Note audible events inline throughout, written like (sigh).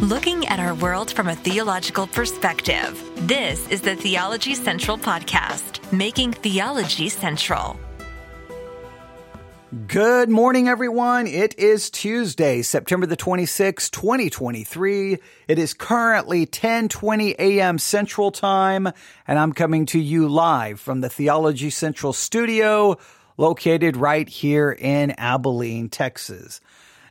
looking at our world from a theological perspective. This is the Theology Central Podcast, making theology central. Good morning, everyone. It is Tuesday, September the 26th, 2023. It is currently 1020 a.m. Central Time, and I'm coming to you live from the Theology Central studio located right here in Abilene, Texas.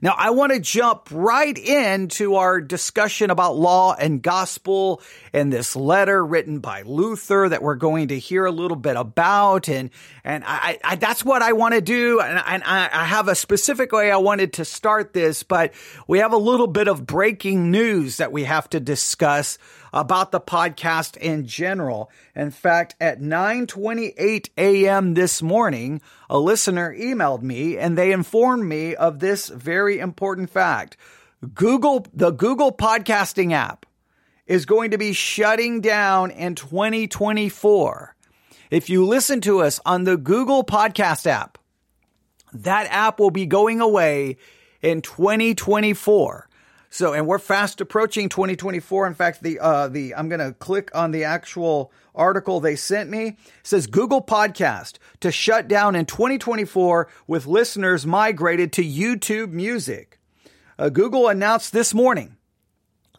Now, I want to jump right into our discussion about law and gospel and this letter written by Luther that we're going to hear a little bit about. And, and I, I that's what I want to do. And, and I, I have a specific way I wanted to start this, but we have a little bit of breaking news that we have to discuss about the podcast in general. In fact, at 9:28 a.m. this morning, a listener emailed me and they informed me of this very important fact. Google the Google podcasting app is going to be shutting down in 2024. If you listen to us on the Google Podcast app, that app will be going away in 2024. So, and we're fast approaching 2024. In fact, the, uh, the, I'm going to click on the actual article they sent me. It says Google Podcast to shut down in 2024 with listeners migrated to YouTube Music. Uh, Google announced this morning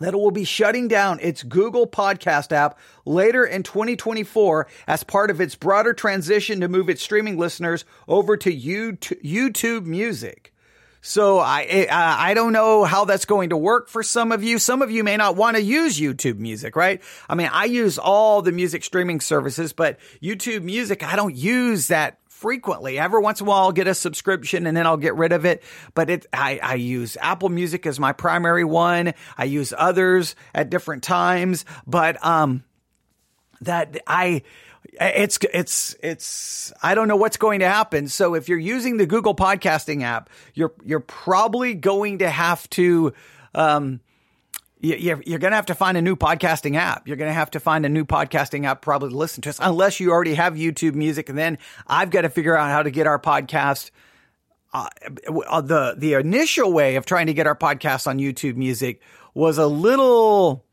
that it will be shutting down its Google Podcast app later in 2024 as part of its broader transition to move its streaming listeners over to YouTube Music. So I, I don't know how that's going to work for some of you. Some of you may not want to use YouTube music, right? I mean, I use all the music streaming services, but YouTube music, I don't use that frequently. Every once in a while, I'll get a subscription and then I'll get rid of it. But it, I, I use Apple Music as my primary one. I use others at different times, but, um, that I, it's it's it's I don't know what's going to happen. So if you're using the Google Podcasting app, you're you're probably going to have to um you're, you're going to have to find a new podcasting app. You're going to have to find a new podcasting app probably to listen to us unless you already have YouTube music. And then I've got to figure out how to get our podcast. Uh, the, the initial way of trying to get our podcast on YouTube music was a little,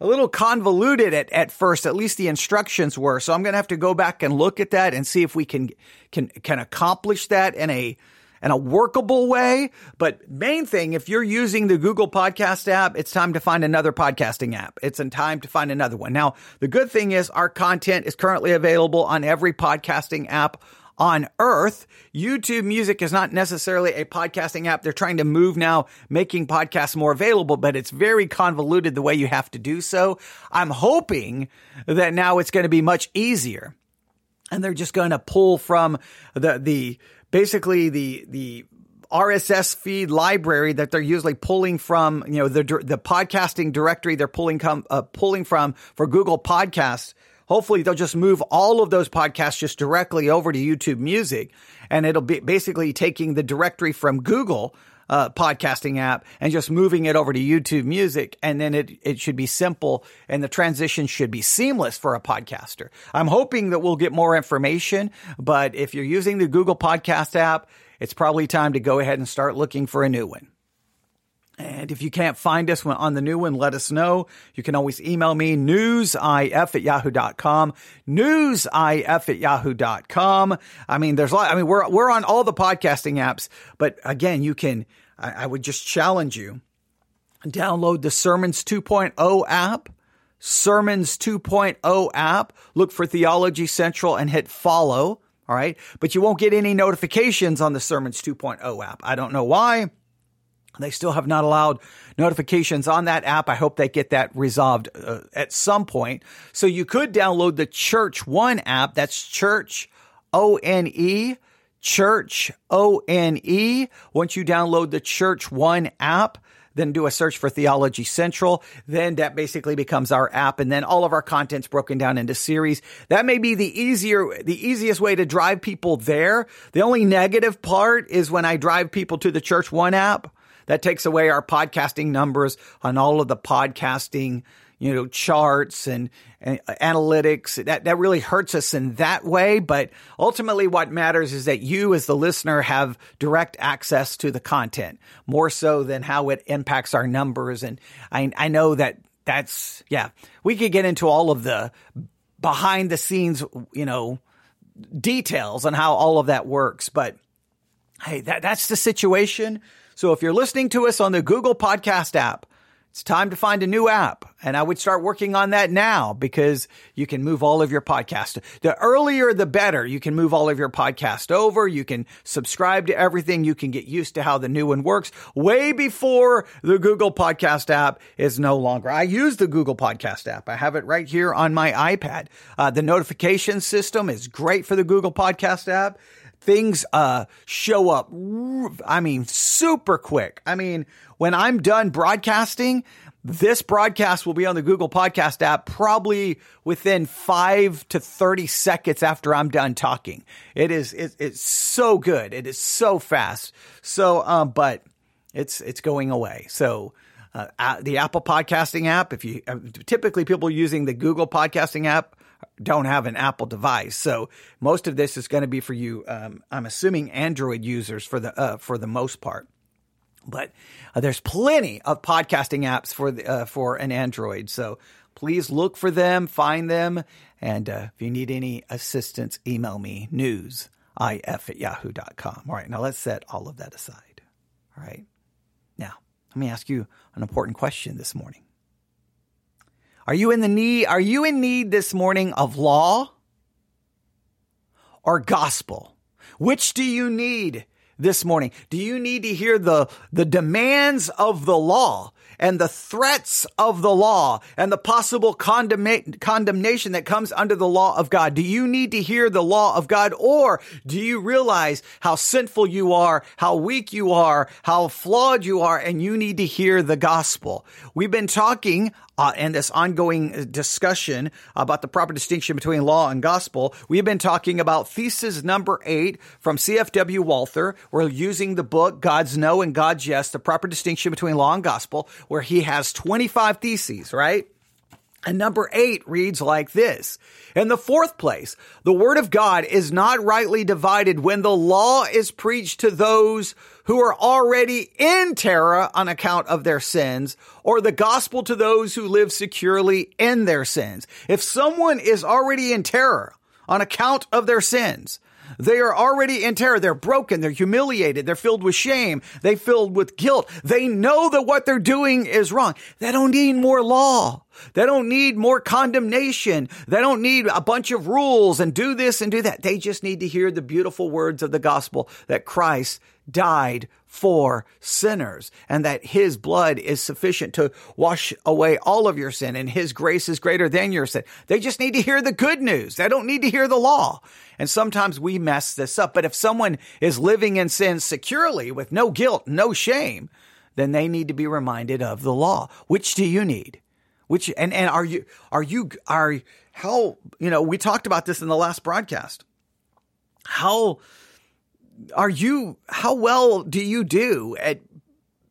a little convoluted at, at first, at least the instructions were. So I'm going to have to go back and look at that and see if we can, can, can accomplish that in a, in a workable way. But main thing, if you're using the Google podcast app, it's time to find another podcasting app. It's in time to find another one. Now, the good thing is our content is currently available on every podcasting app on earth. YouTube Music is not necessarily a podcasting app. They're trying to move now, making podcasts more available, but it's very convoluted the way you have to do so. I'm hoping that now it's going to be much easier. And they're just going to pull from the, the, basically the, the, RSS feed library that they're usually pulling from, you know, the the podcasting directory they're pulling come uh, pulling from for Google Podcasts hopefully they'll just move all of those podcasts just directly over to YouTube Music. And it'll be basically taking the directory from Google uh, podcasting app and just moving it over to YouTube Music. And then it, it should be simple and the transition should be seamless for a podcaster. I'm hoping that we'll get more information, but if you're using the Google Podcast app, it's probably time to go ahead and start looking for a new one. And if you can't find us on the new one, let us know. You can always email me, newsif at yahoo.com, newsif at yahoo.com. I mean, there's a lot, I mean, we're, we're on all the podcasting apps, but again, you can, I, I would just challenge you, download the Sermons 2.0 app, Sermons 2.0 app, look for Theology Central and hit follow. All right. But you won't get any notifications on the Sermons 2.0 app. I don't know why. They still have not allowed notifications on that app. I hope they get that resolved uh, at some point. So you could download the Church One app. That's Church O N E. Church O N E. Once you download the Church One app, then do a search for Theology Central. Then that basically becomes our app. And then all of our content's broken down into series. That may be the easier, the easiest way to drive people there. The only negative part is when I drive people to the Church One app that takes away our podcasting numbers on all of the podcasting, you know, charts and, and analytics. That, that really hurts us in that way. But ultimately what matters is that you as the listener have direct access to the content more so than how it impacts our numbers. And I, I know that that's, yeah, we could get into all of the behind the scenes, you know, details on how all of that works. But hey, that, that's the situation. So if you're listening to us on the Google Podcast app, it's time to find a new app. And I would start working on that now because you can move all of your podcast. The earlier, the better. You can move all of your podcast over. You can subscribe to everything. You can get used to how the new one works way before the Google Podcast app is no longer. I use the Google Podcast app. I have it right here on my iPad. Uh, the notification system is great for the Google Podcast app things uh, show up i mean super quick i mean when I'm done broadcasting, this broadcast will be on the Google Podcast app probably within five to 30 seconds after I'm done talking. It is, it, it's so good. It is so fast. So, um, but it's, it's going away. So, uh, the Apple podcasting app, if you uh, typically people using the Google podcasting app don't have an Apple device. So most of this is going to be for you. Um, I'm assuming Android users for the, uh, for the most part. But uh, there's plenty of podcasting apps for the, uh, for an Android. So please look for them, find them, and uh, if you need any assistance, email me news if at yahoo.com. All right, now let's set all of that aside. All right. Now, let me ask you an important question this morning. Are you in the need are you in need this morning of law or gospel? Which do you need this morning? Do you need to hear the, the demands of the law and the threats of the law and the possible condemna- condemnation that comes under the law of God? Do you need to hear the law of God or do you realize how sinful you are, how weak you are, how flawed you are, and you need to hear the gospel? We've been talking uh, and this ongoing discussion about the proper distinction between law and gospel. We've been talking about thesis number eight from CFW Walther. We're using the book God's No and God's Yes, the proper distinction between law and gospel, where he has 25 theses, right? And number eight reads like this. In the fourth place, the word of God is not rightly divided when the law is preached to those who are already in terror on account of their sins or the gospel to those who live securely in their sins. If someone is already in terror on account of their sins, they are already in terror. They're broken. They're humiliated. They're filled with shame. They filled with guilt. They know that what they're doing is wrong. They don't need more law. They don't need more condemnation. They don't need a bunch of rules and do this and do that. They just need to hear the beautiful words of the gospel that Christ died for sinners and that his blood is sufficient to wash away all of your sin and his grace is greater than your sin. They just need to hear the good news. They don't need to hear the law. And sometimes we mess this up. But if someone is living in sin securely with no guilt, no shame, then they need to be reminded of the law. Which do you need? Which, and, and are you, are you, are, how, you know, we talked about this in the last broadcast. How, are you, how well do you do at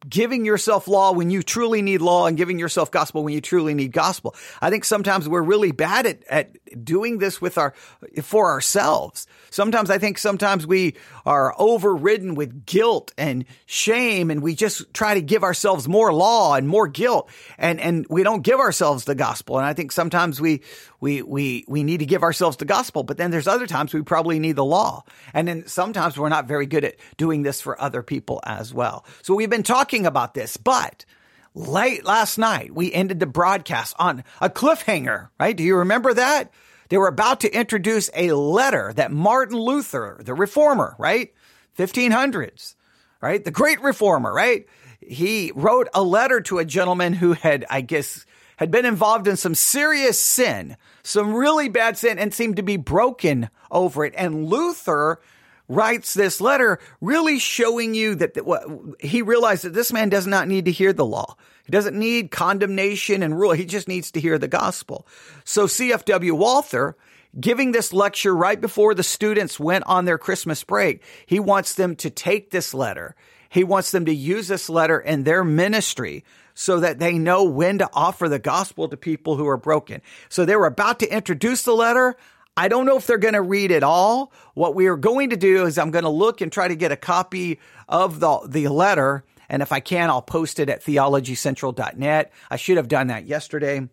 giving yourself law when you truly need law and giving yourself gospel when you truly need gospel. I think sometimes we're really bad at, at doing this with our, for ourselves. Sometimes I think sometimes we are overridden with guilt and shame and we just try to give ourselves more law and more guilt and, and we don't give ourselves the gospel. And I think sometimes we, we, we, we need to give ourselves the gospel, but then there's other times we probably need the law. And then sometimes we're not very good at doing this for other people as well. So we've been talking about this, but late last night, we ended the broadcast on a cliffhanger, right? Do you remember that? They were about to introduce a letter that Martin Luther, the reformer, right? 1500s, right? The great reformer, right? He wrote a letter to a gentleman who had, I guess, had been involved in some serious sin, some really bad sin, and seemed to be broken over it. And Luther writes this letter really showing you that, that what, he realized that this man does not need to hear the law. He doesn't need condemnation and rule. He just needs to hear the gospel. So CFW Walther, giving this lecture right before the students went on their Christmas break, he wants them to take this letter. He wants them to use this letter in their ministry so that they know when to offer the gospel to people who are broken. So they were about to introduce the letter. I don't know if they're going to read it all. What we are going to do is I'm going to look and try to get a copy of the, the letter. And if I can, I'll post it at theologycentral.net. I should have done that yesterday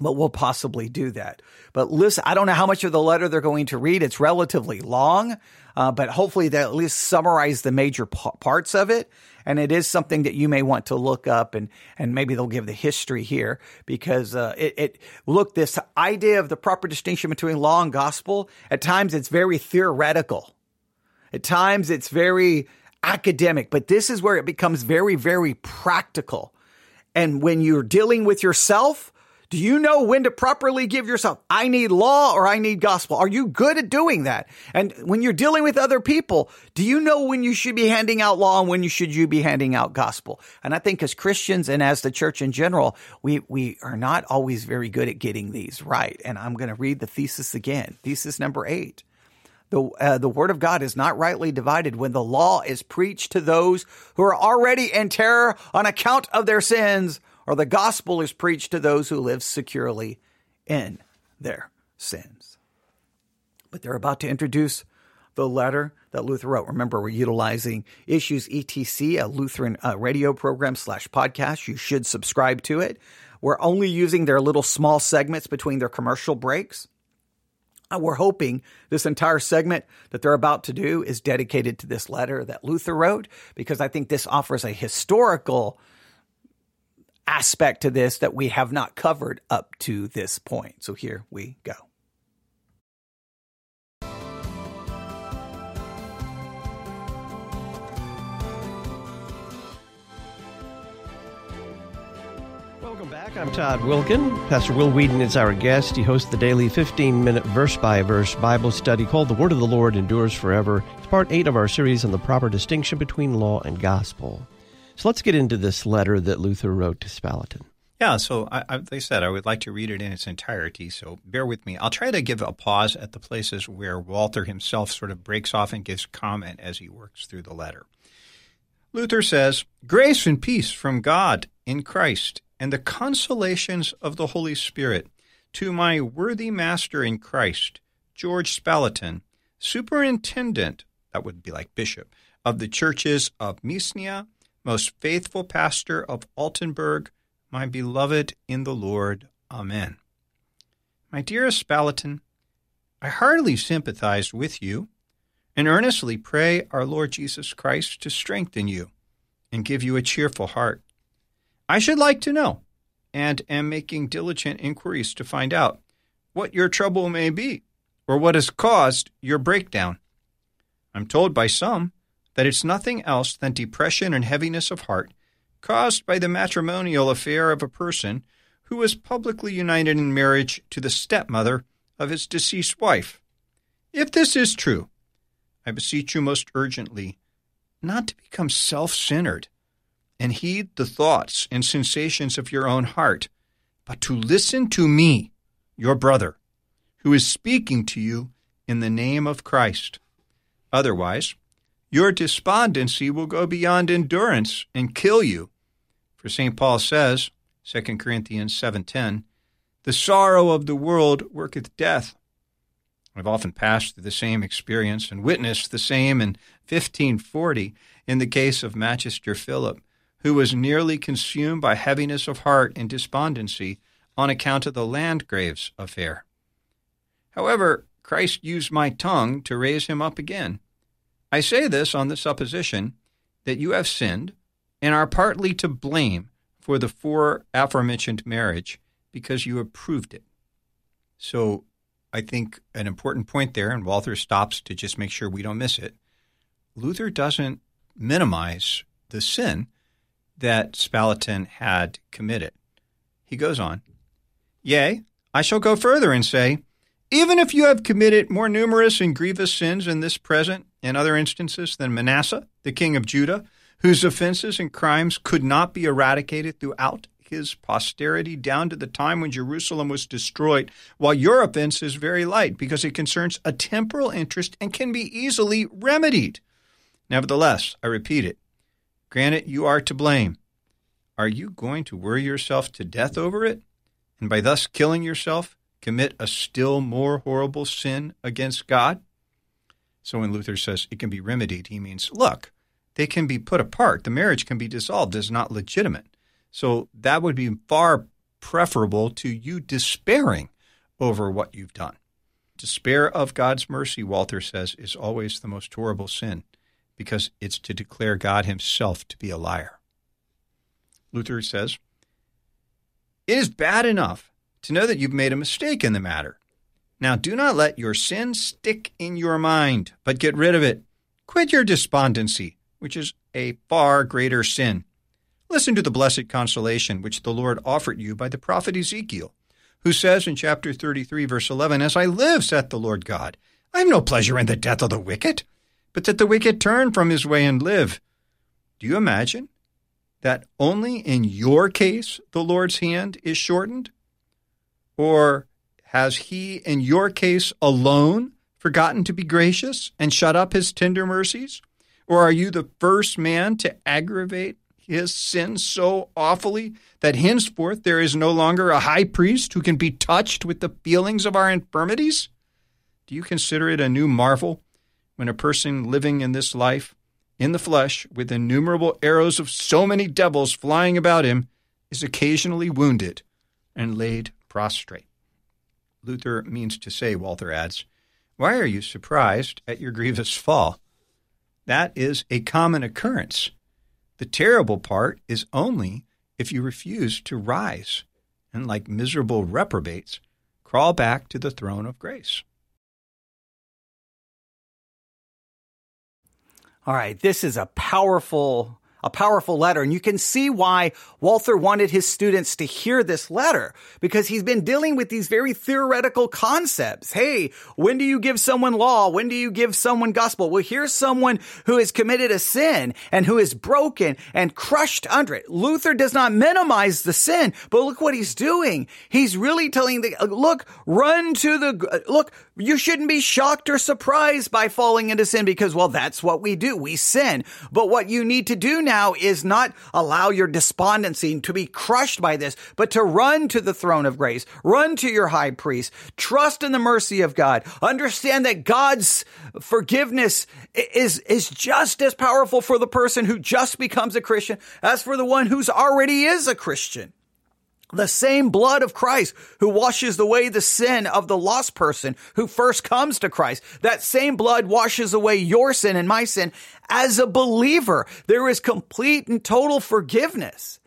but we'll possibly do that. But listen, I don't know how much of the letter they're going to read. It's relatively long, uh, but hopefully they at least summarize the major p- parts of it. And it is something that you may want to look up and, and maybe they'll give the history here because, uh, it, it, look, this idea of the proper distinction between law and gospel, at times it's very theoretical. At times it's very academic, but this is where it becomes very, very practical. And when you're dealing with yourself, do you know when to properly give yourself, I need law or I need gospel? Are you good at doing that? And when you're dealing with other people, do you know when you should be handing out law and when you should you be handing out gospel? And I think as Christians and as the church in general, we, we are not always very good at getting these right. And I'm going to read the thesis again. Thesis number eight. The, uh, the word of God is not rightly divided when the law is preached to those who are already in terror on account of their sins or the gospel is preached to those who live securely in their sins. But they're about to introduce the letter that Luther wrote. Remember, we're utilizing Issues ETC, a Lutheran uh, radio program slash podcast. You should subscribe to it. We're only using their little small segments between their commercial breaks. Uh, we're hoping this entire segment that they're about to do is dedicated to this letter that Luther wrote because I think this offers a historical aspect to this that we have not covered up to this point. So here we go. Welcome back. I'm Todd Wilken. Pastor Will Weedon is our guest. He hosts the daily 15 minute verse by verse Bible study called The Word of the Lord Endures Forever. It's part eight of our series on the proper distinction between law and gospel. So let's get into this letter that Luther wrote to Spalatin. Yeah, so I, I, they said I would like to read it in its entirety, so bear with me. I'll try to give a pause at the places where Walther himself sort of breaks off and gives comment as he works through the letter. Luther says, Grace and peace from God in Christ and the consolations of the Holy Spirit to my worthy master in Christ, George Spalatin, superintendent, that would be like bishop, of the churches of Misnia most faithful pastor of Altenburg, my beloved in the Lord. Amen. My dearest Spalatin, I heartily sympathize with you and earnestly pray our Lord Jesus Christ to strengthen you and give you a cheerful heart. I should like to know, and am making diligent inquiries to find out, what your trouble may be, or what has caused your breakdown. I'm told by some that it's nothing else than depression and heaviness of heart caused by the matrimonial affair of a person who was publicly united in marriage to the stepmother of his deceased wife. If this is true, I beseech you most urgently not to become self centered and heed the thoughts and sensations of your own heart, but to listen to me, your brother, who is speaking to you in the name of Christ. Otherwise, your despondency will go beyond endurance and kill you. For St. Paul says, 2 Corinthians 7:10, "The sorrow of the world worketh death." I've often passed through the same experience and witnessed the same in 1540 in the case of Magister Philip, who was nearly consumed by heaviness of heart and despondency on account of the Landgrave's affair. However, Christ used my tongue to raise him up again. I say this on the supposition that you have sinned and are partly to blame for the fore aforementioned marriage because you approved it. So I think an important point there, and Walther stops to just make sure we don't miss it. Luther doesn't minimize the sin that Spalatin had committed. He goes on, Yea, I shall go further and say, even if you have committed more numerous and grievous sins in this present and other instances than Manasseh, the king of Judah, whose offenses and crimes could not be eradicated throughout his posterity down to the time when Jerusalem was destroyed, while your offense is very light because it concerns a temporal interest and can be easily remedied. Nevertheless, I repeat it, granted you are to blame. are you going to worry yourself to death over it? And by thus killing yourself, commit a still more horrible sin against God? So when Luther says it can be remedied, he means, look, they can be put apart. The marriage can be dissolved It's not legitimate. So that would be far preferable to you despairing over what you've done. Despair of God's mercy, Walther says, is always the most horrible sin because it's to declare God himself to be a liar. Luther says, It is bad enough to know that you've made a mistake in the matter. Now do not let your sin stick in your mind, but get rid of it. Quit your despondency, which is a far greater sin. Listen to the blessed consolation which the Lord offered you by the prophet Ezekiel, who says in chapter 33, verse 11, As I live, saith the Lord God, I have no pleasure in the death of the wicked, but that the wicked turn from his way and live. Do you imagine that only in your case the Lord's hand is shortened? Or has he, in your case alone, forgotten to be gracious and shut up his tender mercies? Or are you the first man to aggravate his sin so awfully that henceforth there is no longer a high priest who can be touched with the feelings of our infirmities? Do you consider it a new marvel when a person living in this life, in the flesh, with innumerable arrows of so many devils flying about him, is occasionally wounded and laid prostrate? Luther means to say, Walther adds, Why are you surprised at your grievous fall? That is a common occurrence the terrible part is only if you refuse to rise and, like miserable reprobates, crawl back to the throne of grace. All right, this is a powerful a powerful letter. And you can see why Walther wanted his students to hear this letter because he's been dealing with these very theoretical concepts. Hey, when do you give someone law? When do you give someone gospel? Well, here's someone who has committed a sin and who is broken and crushed under it. Luther does not minimize the sin, but look what he's doing. He's really telling the, uh, look, run to the, uh, look, you shouldn't be shocked or surprised by falling into sin because, well, that's what we do. We sin. But what you need to do now is not allow your despondency to be crushed by this, but to run to the throne of grace, run to your high priest, trust in the mercy of God, understand that God's forgiveness is, is just as powerful for the person who just becomes a Christian as for the one who's already is a Christian. The same blood of Christ who washes away the sin of the lost person who first comes to Christ. That same blood washes away your sin and my sin. As a believer, there is complete and total forgiveness.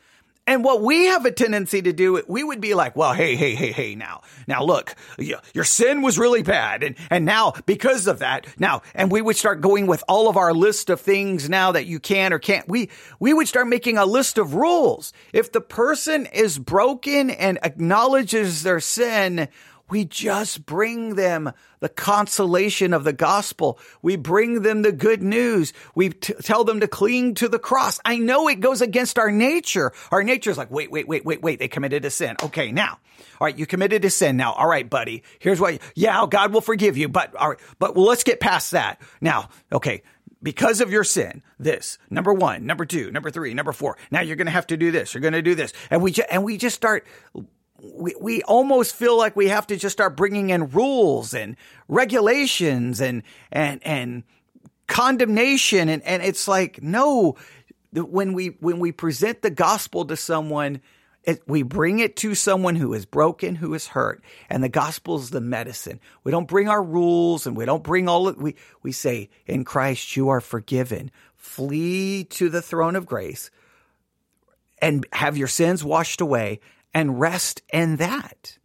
And what we have a tendency to do, we would be like, well, hey, hey, hey, hey, now, now look, your sin was really bad. And, and now because of that, now, and we would start going with all of our list of things now that you can or can't. We, we would start making a list of rules. If the person is broken and acknowledges their sin, we just bring them the consolation of the gospel. We bring them the good news. We t- tell them to cling to the cross. I know it goes against our nature. Our nature is like, wait, wait, wait, wait, wait. They committed a sin. Okay, now, all right, you committed a sin. Now, all right, buddy. Here's what. Yeah, God will forgive you, but all right, but well, let's get past that. Now, okay, because of your sin, this number one, number two, number three, number four. Now you're going to have to do this. You're going to do this, and we ju- and we just start we, we almost feel like we have to just start bringing in rules and regulations and, and, and condemnation. And, and it's like, no, when we, when we present the gospel to someone, it, we bring it to someone who is broken, who is hurt, and the gospel is the medicine. We don't bring our rules and we don't bring all of, we, we say, in Christ you are forgiven. Flee to the throne of grace and have your sins washed away and rest in that.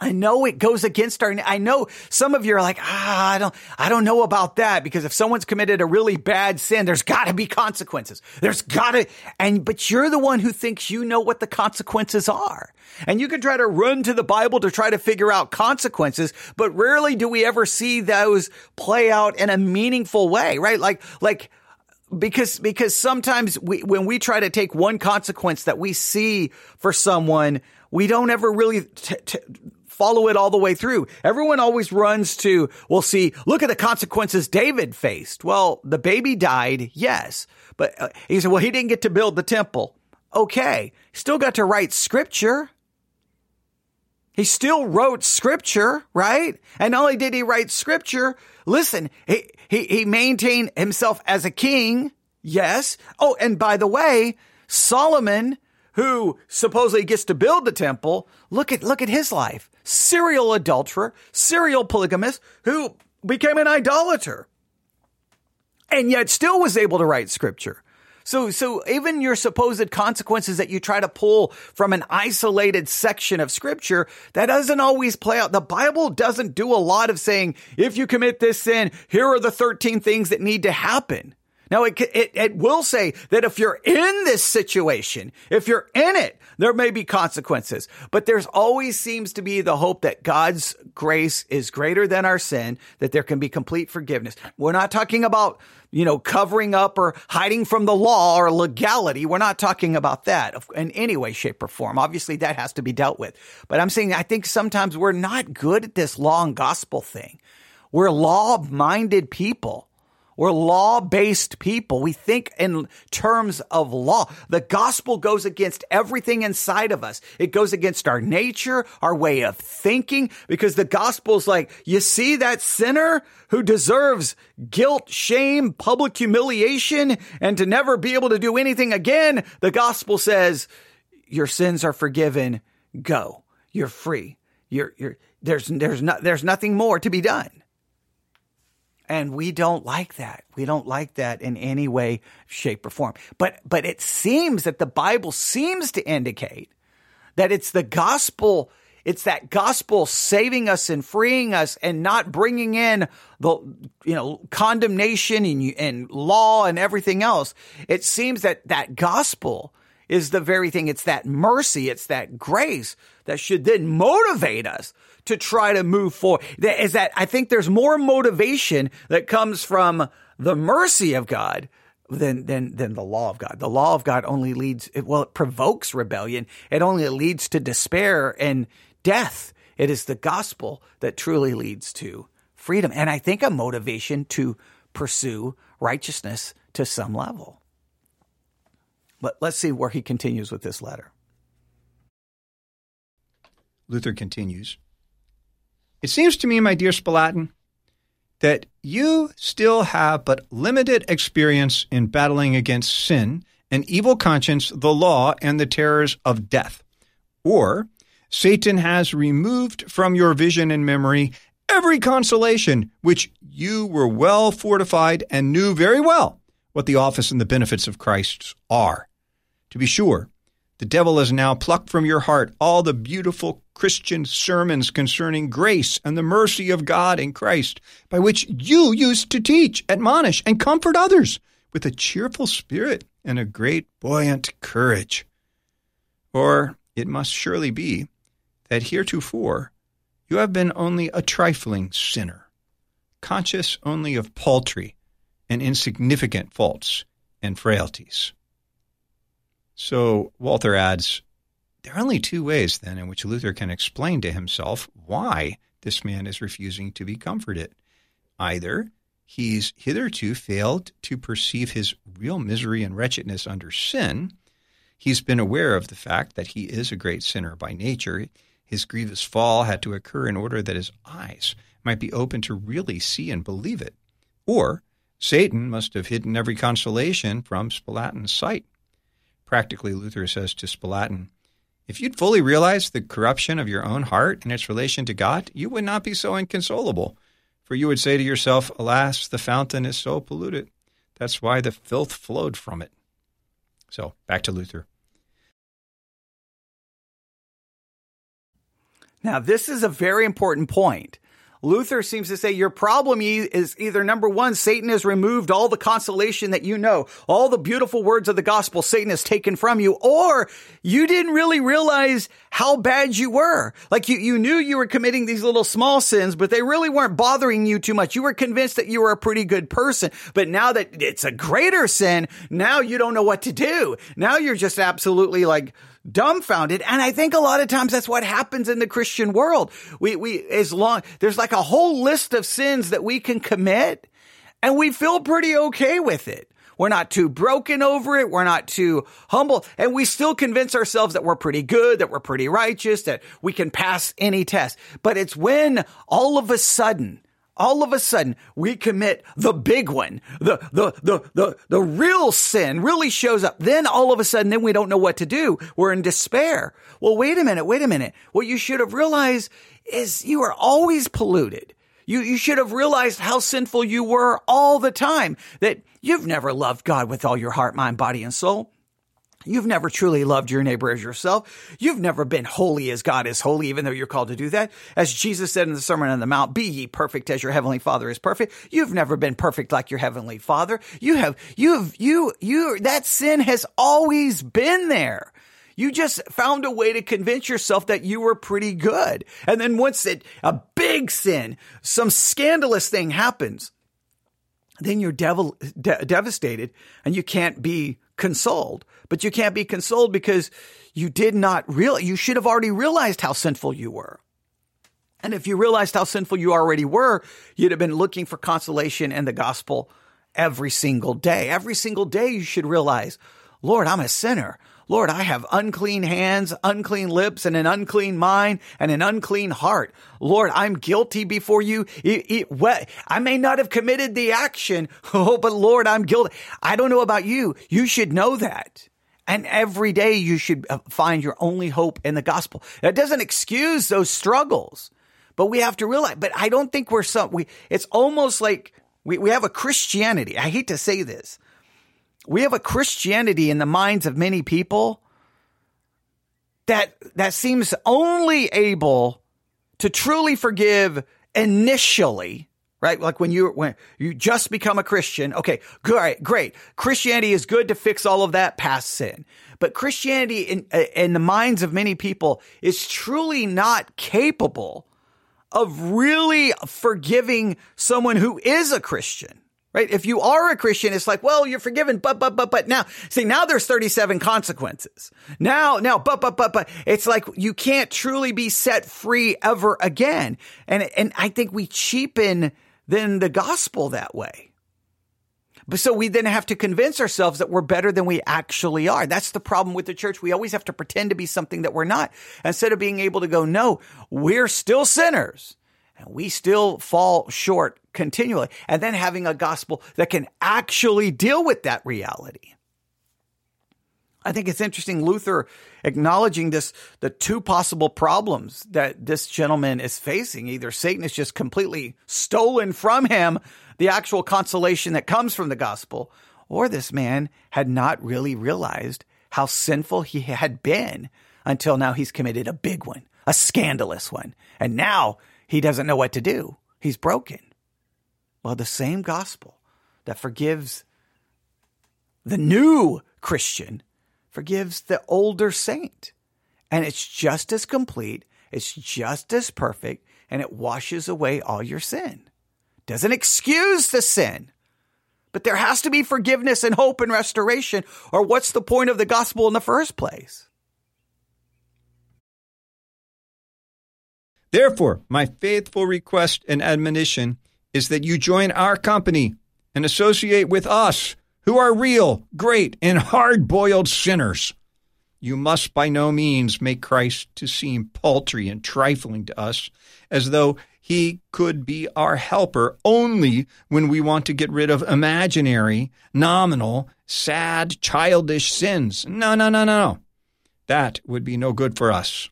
I know it goes against our, I know some of you are like, ah, I don't, I don't know about that because if someone's committed a really bad sin, there's gotta be consequences. There's gotta, and, but you're the one who thinks you know what the consequences are. And you can try to run to the Bible to try to figure out consequences, but rarely do we ever see those play out in a meaningful way, right? Like, like, because because sometimes we when we try to take one consequence that we see for someone, we don't ever really t- t- follow it all the way through. Everyone always runs to, well, see, look at the consequences David faced. Well, the baby died, yes. But uh, he said, well, he didn't get to build the temple. Okay. Still got to write scripture. He still wrote scripture, right? And not only did he write scripture, listen, he, he, he maintained himself as a king. Yes. Oh, and by the way, Solomon, who supposedly gets to build the temple, look at, look at his life. Serial adulterer, serial polygamist, who became an idolater and yet still was able to write scripture. So, so even your supposed consequences that you try to pull from an isolated section of scripture, that doesn't always play out. The Bible doesn't do a lot of saying, if you commit this sin, here are the 13 things that need to happen. Now, it, it, it will say that if you're in this situation, if you're in it, there may be consequences, but there's always seems to be the hope that God's grace is greater than our sin, that there can be complete forgiveness. We're not talking about, you know, covering up or hiding from the law or legality. We're not talking about that in any way, shape, or form. Obviously, that has to be dealt with. But I'm saying I think sometimes we're not good at this law and gospel thing. We're law minded people. We're law based people. We think in terms of law. The gospel goes against everything inside of us. It goes against our nature, our way of thinking, because the gospel is like, you see that sinner who deserves guilt, shame, public humiliation, and to never be able to do anything again. The gospel says, your sins are forgiven. Go. You're free. You're, you're, there's, there's not, there's nothing more to be done. And we don't like that. We don't like that in any way, shape, or form. But, but it seems that the Bible seems to indicate that it's the gospel. It's that gospel saving us and freeing us and not bringing in the, you know, condemnation and, and law and everything else. It seems that that gospel is the very thing. It's that mercy. It's that grace that should then motivate us to try to move forward. Is that I think there's more motivation that comes from the mercy of God than than than the law of God. The law of God only leads well, it provokes rebellion. It only leads to despair and death. It is the gospel that truly leads to freedom. And I think a motivation to pursue righteousness to some level. But let's see where he continues with this letter. Luther continues it seems to me, my dear Spalatin, that you still have but limited experience in battling against sin, an evil conscience, the law, and the terrors of death. Or Satan has removed from your vision and memory every consolation which you were well fortified and knew very well what the office and the benefits of Christ are. To be sure, the devil has now plucked from your heart all the beautiful Christian sermons concerning grace and the mercy of God in Christ, by which you used to teach, admonish, and comfort others with a cheerful spirit and a great buoyant courage. Or it must surely be that heretofore you have been only a trifling sinner, conscious only of paltry and insignificant faults and frailties. So Walther adds, there are only two ways then in which Luther can explain to himself why this man is refusing to be comforted. Either he's hitherto failed to perceive his real misery and wretchedness under sin. He's been aware of the fact that he is a great sinner by nature. His grievous fall had to occur in order that his eyes might be open to really see and believe it. Or Satan must have hidden every consolation from Spalatin's sight. Practically, Luther says to Spalatin, if you'd fully realized the corruption of your own heart and its relation to God, you would not be so inconsolable. For you would say to yourself, Alas, the fountain is so polluted. That's why the filth flowed from it. So, back to Luther. Now, this is a very important point. Luther seems to say your problem is either number one, Satan has removed all the consolation that you know, all the beautiful words of the gospel Satan has taken from you, or you didn't really realize how bad you were. Like you, you knew you were committing these little small sins, but they really weren't bothering you too much. You were convinced that you were a pretty good person. But now that it's a greater sin, now you don't know what to do. Now you're just absolutely like, dumbfounded. And I think a lot of times that's what happens in the Christian world. We, we, as long, there's like a whole list of sins that we can commit and we feel pretty okay with it. We're not too broken over it. We're not too humble. And we still convince ourselves that we're pretty good, that we're pretty righteous, that we can pass any test. But it's when all of a sudden all of a sudden we commit the big one, the, the, the, the, the real sin really shows up. Then all of a sudden, then we don't know what to do. We're in despair. Well, wait a minute, wait a minute. What you should have realized is you are always polluted. You, you should have realized how sinful you were all the time, that you've never loved God with all your heart, mind, body, and soul. You've never truly loved your neighbor as yourself. You've never been holy as God is holy, even though you're called to do that. As Jesus said in the Sermon on the Mount, be ye perfect as your heavenly father is perfect. You've never been perfect like your heavenly father. You have, you have, you, you, that sin has always been there. You just found a way to convince yourself that you were pretty good. And then once it, a big sin, some scandalous thing happens, then you're devil, de- devastated and you can't be consoled. But you can't be consoled because you did not real, you should have already realized how sinful you were. And if you realized how sinful you already were, you'd have been looking for consolation in the gospel every single day. Every single day you should realize, Lord, I'm a sinner. Lord, I have unclean hands, unclean lips, and an unclean mind, and an unclean heart. Lord, I'm guilty before you. I may not have committed the action, (laughs) oh, but Lord, I'm guilty. I don't know about you. You should know that. And every day you should uh, find your only hope in the gospel. That doesn't excuse those struggles, but we have to realize, but I don't think we're some, we, it's almost like we, we have a Christianity. I hate to say this we have a Christianity in the minds of many people that that seems only able to truly forgive initially right? Like when you when you just become a christian. Okay great great. Christianity is good to fix all of that past sin. But christianity in uh, in the minds of many people is truly not capable of really forgiving someone who is a christian right? If you are a Christian, it's like, well, you're forgiven, but, but, but, but now, see, now there's 37 consequences. Now, now, but, but, but, but, it's like you can't truly be set free ever again. And, and I think we cheapen then the gospel that way. But so we then have to convince ourselves that we're better than we actually are. That's the problem with the church. We always have to pretend to be something that we're not instead of being able to go, no, we're still sinners and we still fall short continually. And then having a gospel that can actually deal with that reality. I think it's interesting, Luther acknowledging this, the two possible problems that this gentleman is facing. Either Satan has just completely stolen from him the actual consolation that comes from the gospel, or this man had not really realized how sinful he had been until now he's committed a big one, a scandalous one. And now he doesn't know what to do. He's broken. Well, the same gospel that forgives the new Christian forgives the older saint. And it's just as complete, it's just as perfect, and it washes away all your sin. Doesn't excuse the sin. But there has to be forgiveness and hope and restoration, or what's the point of the gospel in the first place? Therefore, my faithful request and admonition is that you join our company and associate with us who are real, great, and hard boiled sinners. You must by no means make Christ to seem paltry and trifling to us, as though he could be our helper only when we want to get rid of imaginary, nominal, sad, childish sins. No, no, no, no. no. That would be no good for us.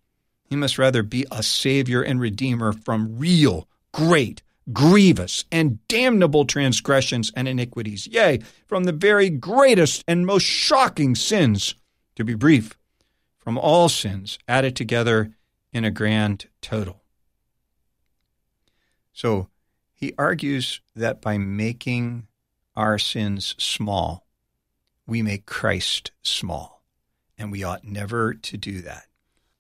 He must rather be a Savior and Redeemer from real, great, grievous, and damnable transgressions and iniquities, yea, from the very greatest and most shocking sins, to be brief, from all sins added together in a grand total. So he argues that by making our sins small, we make Christ small, and we ought never to do that.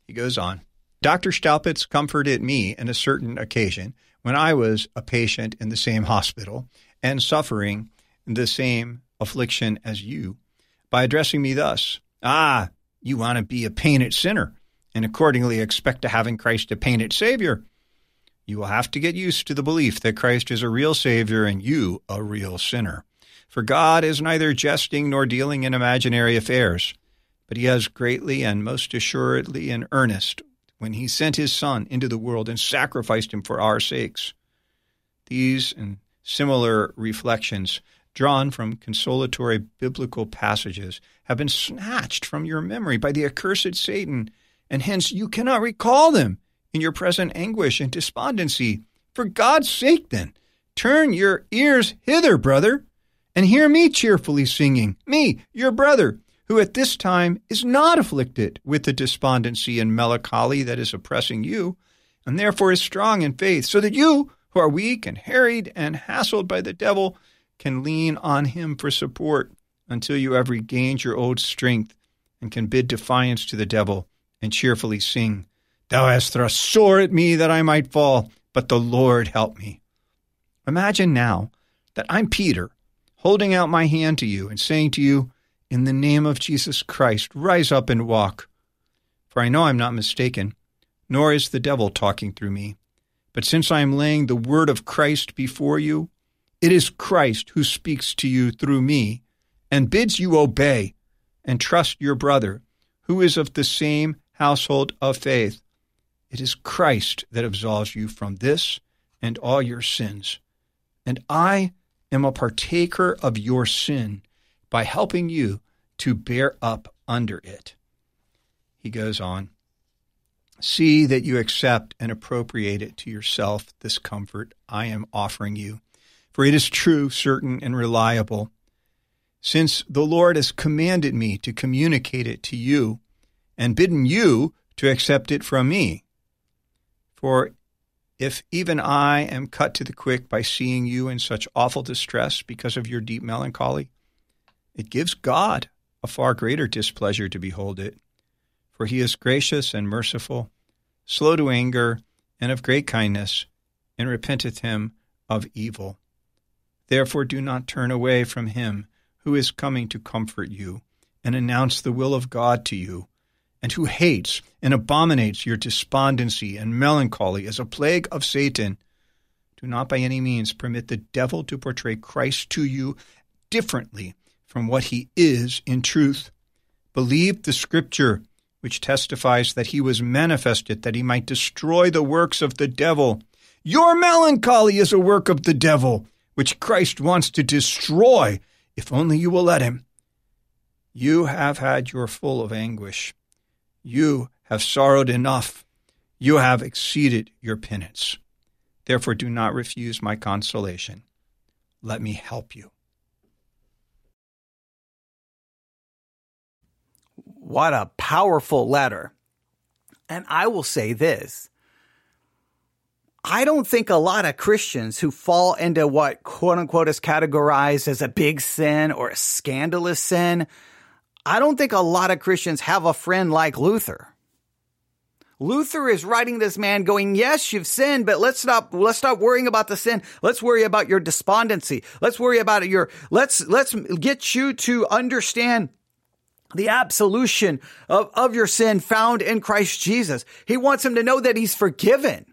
He goes on. Dr. Staupitz comforted me in a certain occasion when I was a patient in the same hospital and suffering the same affliction as you by addressing me thus Ah, you want to be a painted sinner and accordingly expect to have in Christ a painted Savior. You will have to get used to the belief that Christ is a real Savior and you a real sinner. For God is neither jesting nor dealing in imaginary affairs, but he has greatly and most assuredly in earnest when he sent his Son into the world and sacrificed him for our sakes. These and similar reflections drawn from consolatory biblical passages have been snatched from your memory by the accursed Satan, and hence you cannot recall them in your present anguish and despondency. For God's sake, then, turn your ears hither, brother, and hear me cheerfully singing, me, your brother, who at this time is not afflicted with the despondency and melancholy that is oppressing you, and therefore is strong in faith, so that you, who are weak and harried and hassled by the devil, can lean on him for support until you have regained your old strength and can bid defiance to the devil and cheerfully sing, Thou hast thrust sore at me that I might fall, but the Lord help me. Imagine now that I'm Peter, holding out my hand to you and saying to you, In the name of Jesus Christ, rise up and walk. For I know I'm not mistaken, nor is the devil talking through me. But since I am laying the word of Christ before you, it is Christ who speaks to you through me and bids you obey and trust your brother, who is of the same household of faith. It is Christ that absolves you from this and all your sins. And I am a partaker of your sin by helping you to bear up under it. He goes on See that you accept and appropriate it to yourself, this comfort I am offering you for it is true, certain, and reliable. Since the Lord has commanded me to communicate it to you, and bidden you to accept it from me. For if even I am cut to the quick by seeing you in such awful distress because of your deep melancholy, it gives God a far greater displeasure to behold it. For he is gracious and merciful, slow to anger, and of great kindness, and repenteth him of evil. Therefore, do not turn away from him who is coming to comfort you and announce the will of God to you, and who hates and abominates your despondency and melancholy as a plague of Satan. Do not by any means permit the devil to portray Christ to you differently from what he is in truth. Believe the scripture, which testifies that he was manifested that he might destroy the works of the devil. Your melancholy is a work of the devil which Christ wants to destroy if only you will let him. You have had your full of anguish. You have sorrowed enough. You have exceeded your penance. Therefore, do not refuse my consolation. Let me help you. What a powerful letter. And I will say this I don't think a lot of Christians who fall into what quote unquote is categorized as a big sin or a scandalous sin, I don't think a lot of Christians have a friend like Luther. Luther is writing this man going, yes, you've sinned, but let's stop, let's stop worrying about the sin. Let's worry about your despondency. Let's worry about your, let's, let's get you to understand the absolution of, of your sin found in Christ Jesus. He wants him to know that he's forgiven.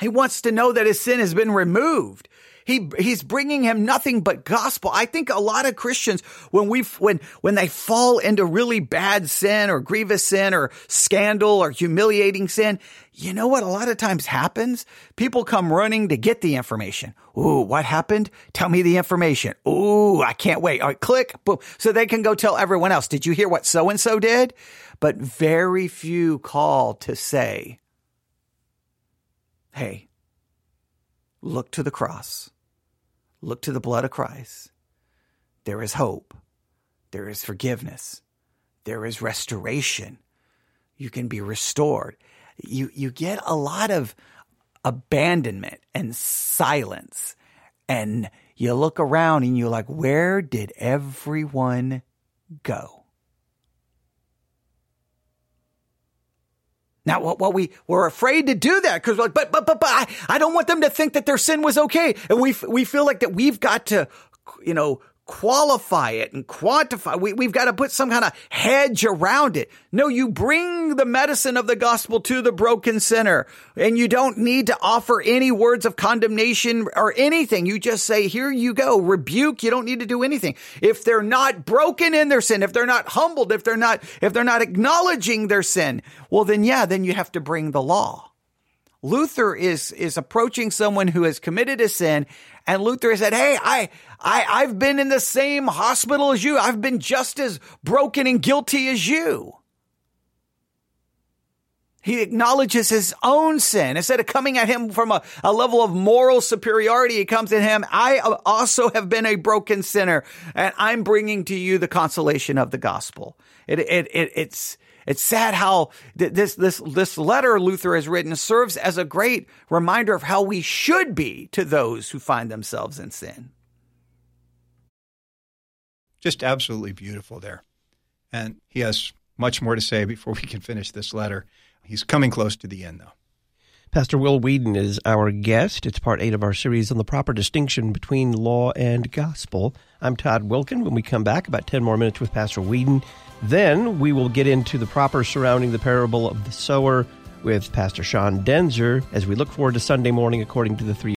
He wants to know that his sin has been removed. He, he's bringing him nothing but gospel. I think a lot of Christians, when we, when, when they fall into really bad sin or grievous sin or scandal or humiliating sin, you know what a lot of times happens? People come running to get the information. Ooh, what happened? Tell me the information. Ooh, I can't wait. All right, click, boom. So they can go tell everyone else. Did you hear what so and so did? But very few call to say, hey, look to the cross, look to the blood of Christ. There is hope, there is forgiveness, there is restoration. You can be restored. You, you get a lot of abandonment and silence. And you look around and you're like, where did everyone go? Now, what, what we we're afraid to do that because, like, but, but, but, but I, I don't want them to think that their sin was okay, and we we feel like that we've got to, you know, qualify it and quantify. We, we've got to put some kind of hedge around it. No, you bring the medicine of the gospel to the broken sinner and you don't need to offer any words of condemnation or anything. You just say, here you go, rebuke. You don't need to do anything. If they're not broken in their sin, if they're not humbled, if they're not, if they're not acknowledging their sin, well, then yeah, then you have to bring the law. Luther is is approaching someone who has committed a sin, and Luther said, "Hey, I I I've been in the same hospital as you. I've been just as broken and guilty as you." He acknowledges his own sin. Instead of coming at him from a, a level of moral superiority, he comes at him. I also have been a broken sinner and I'm bringing to you the consolation of the gospel. It, it, it, it's, it's sad how this, this, this letter Luther has written serves as a great reminder of how we should be to those who find themselves in sin. Just absolutely beautiful there. And he has much more to say before we can finish this letter. He's coming close to the end, though. Pastor Will Weedon is our guest. It's part eight of our series on the proper distinction between law and gospel. I'm Todd Wilken. When we come back, about 10 more minutes with Pastor Weedon, then we will get into the proper surrounding the parable of the sower with Pastor Sean Denzer as we look forward to Sunday morning according to the three.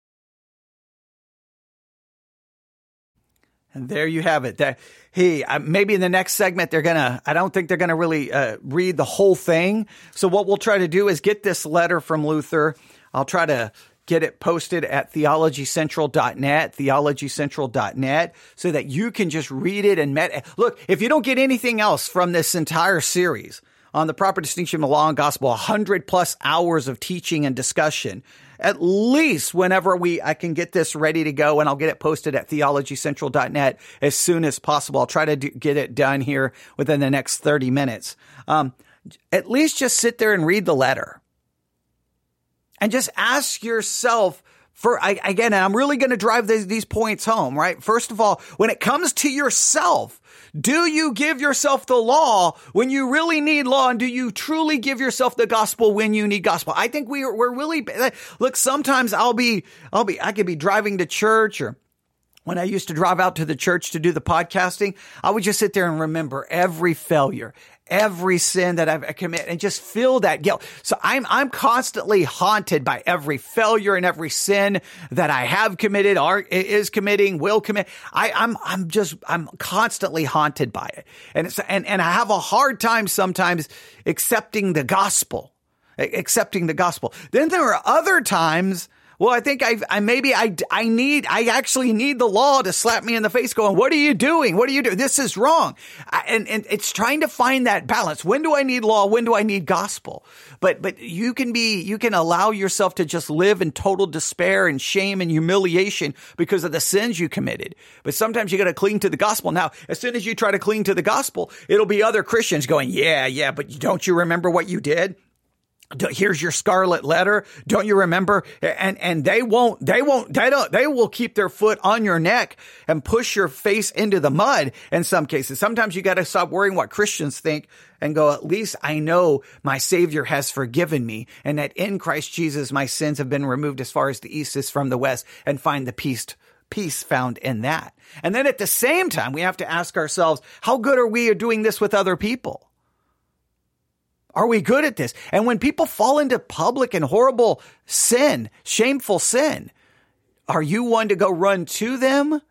And there you have it. That he uh, maybe in the next segment they're gonna. I don't think they're gonna really uh, read the whole thing. So what we'll try to do is get this letter from Luther. I'll try to get it posted at theologycentral.net, theologycentral.net, so that you can just read it and met. Look, if you don't get anything else from this entire series on the proper distinction of the law and gospel, 100 plus hours of teaching and discussion, at least whenever we, I can get this ready to go and I'll get it posted at theologycentral.net as soon as possible. I'll try to do, get it done here within the next 30 minutes. Um, at least just sit there and read the letter and just ask yourself for I, again, I'm really going to drive these, these points home, right? First of all, when it comes to yourself, do you give yourself the law when you really need law? And do you truly give yourself the gospel when you need gospel? I think we are, we're really, look, sometimes I'll be, I'll be, I could be driving to church or when I used to drive out to the church to do the podcasting, I would just sit there and remember every failure, every sin that I've committed and just feel that guilt. So I'm, I'm constantly haunted by every failure and every sin that I have committed or is committing, will commit. I, I'm, I'm just, I'm constantly haunted by it. And it's, and, and I have a hard time sometimes accepting the gospel, accepting the gospel. Then there are other times well, I think I, I maybe I, I need, I actually need the law to slap me in the face going, what are you doing? What are you doing? This is wrong. I, and, and it's trying to find that balance. When do I need law? When do I need gospel? But, but you can be, you can allow yourself to just live in total despair and shame and humiliation because of the sins you committed. But sometimes you got to cling to the gospel. Now, as soon as you try to cling to the gospel, it'll be other Christians going, yeah, yeah, but don't you remember what you did? Here's your scarlet letter. Don't you remember? And and they won't they won't they don't they will keep their foot on your neck and push your face into the mud in some cases. Sometimes you got to stop worrying what christians think and go at least i know my savior has forgiven me and that in christ jesus my sins have been removed as far as the east is from the west and find the peace peace found in that. And then at the same time we have to ask ourselves how good are we at doing this with other people are we good at this? And when people fall into public and horrible sin, shameful sin, are you one to go run to them?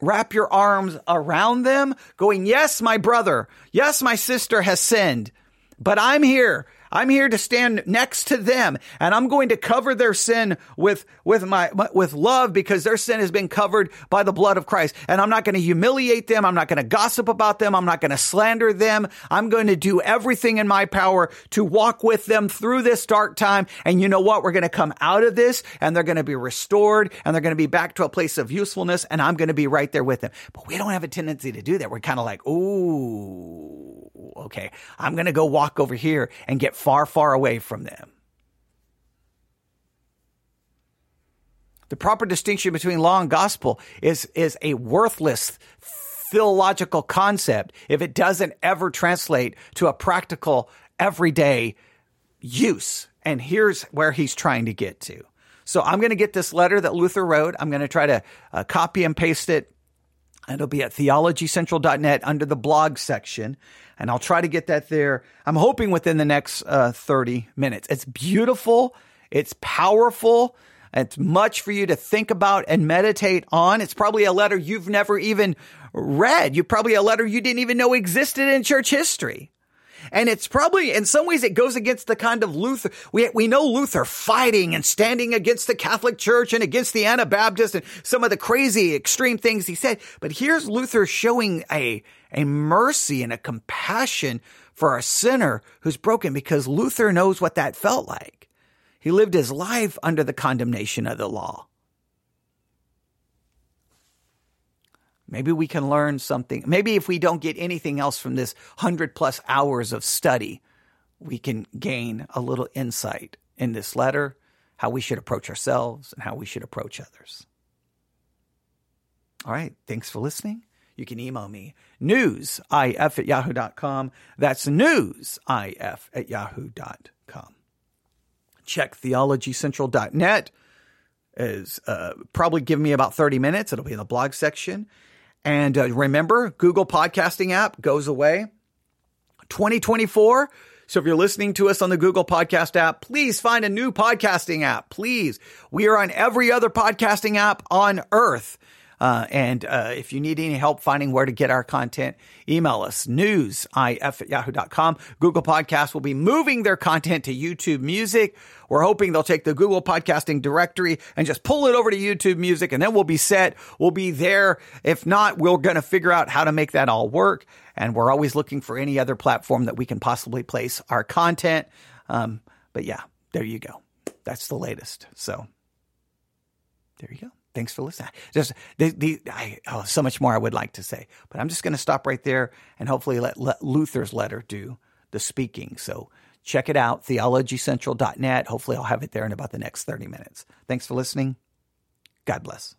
Wrap your arms around them, going, Yes, my brother. Yes, my sister has sinned, but I'm here. I'm here to stand next to them and I'm going to cover their sin with, with my, with love because their sin has been covered by the blood of Christ. And I'm not going to humiliate them. I'm not going to gossip about them. I'm not going to slander them. I'm going to do everything in my power to walk with them through this dark time. And you know what? We're going to come out of this and they're going to be restored and they're going to be back to a place of usefulness and I'm going to be right there with them. But we don't have a tendency to do that. We're kind of like, ooh, okay, I'm going to go walk over here and get far, far away from them. The proper distinction between law and gospel is, is a worthless theological concept if it doesn't ever translate to a practical, everyday use. And here's where he's trying to get to. So I'm going to get this letter that Luther wrote. I'm going to try to uh, copy and paste it It'll be at theologycentral.net under the blog section, and I'll try to get that there. I'm hoping within the next uh, 30 minutes. It's beautiful, it's powerful, it's much for you to think about and meditate on. It's probably a letter you've never even read. You probably a letter you didn't even know existed in church history. And it's probably, in some ways, it goes against the kind of Luther. We, we know Luther fighting and standing against the Catholic Church and against the Anabaptists and some of the crazy extreme things he said. But here's Luther showing a, a mercy and a compassion for a sinner who's broken because Luther knows what that felt like. He lived his life under the condemnation of the law. Maybe we can learn something. Maybe if we don't get anything else from this 100 plus hours of study, we can gain a little insight in this letter, how we should approach ourselves and how we should approach others. All right. Thanks for listening. You can email me newsif at yahoo.com. That's newsif at yahoo.com. Check theologycentral.net is uh, probably give me about 30 minutes. It'll be in the blog section. And uh, remember, Google Podcasting app goes away 2024. So if you're listening to us on the Google Podcast app, please find a new podcasting app. Please. We are on every other podcasting app on earth. Uh, and uh, if you need any help finding where to get our content, email us newsif at yahoo.com. Google Podcasts will be moving their content to YouTube Music. We're hoping they'll take the Google Podcasting directory and just pull it over to YouTube Music, and then we'll be set. We'll be there. If not, we're going to figure out how to make that all work. And we're always looking for any other platform that we can possibly place our content. Um, but yeah, there you go. That's the latest. So there you go. Thanks for listening. Just the, the I, oh, so much more I would like to say, but I'm just going to stop right there and hopefully let, let Luther's letter do the speaking. So check it out, theologycentral.net. Hopefully I'll have it there in about the next 30 minutes. Thanks for listening. God bless.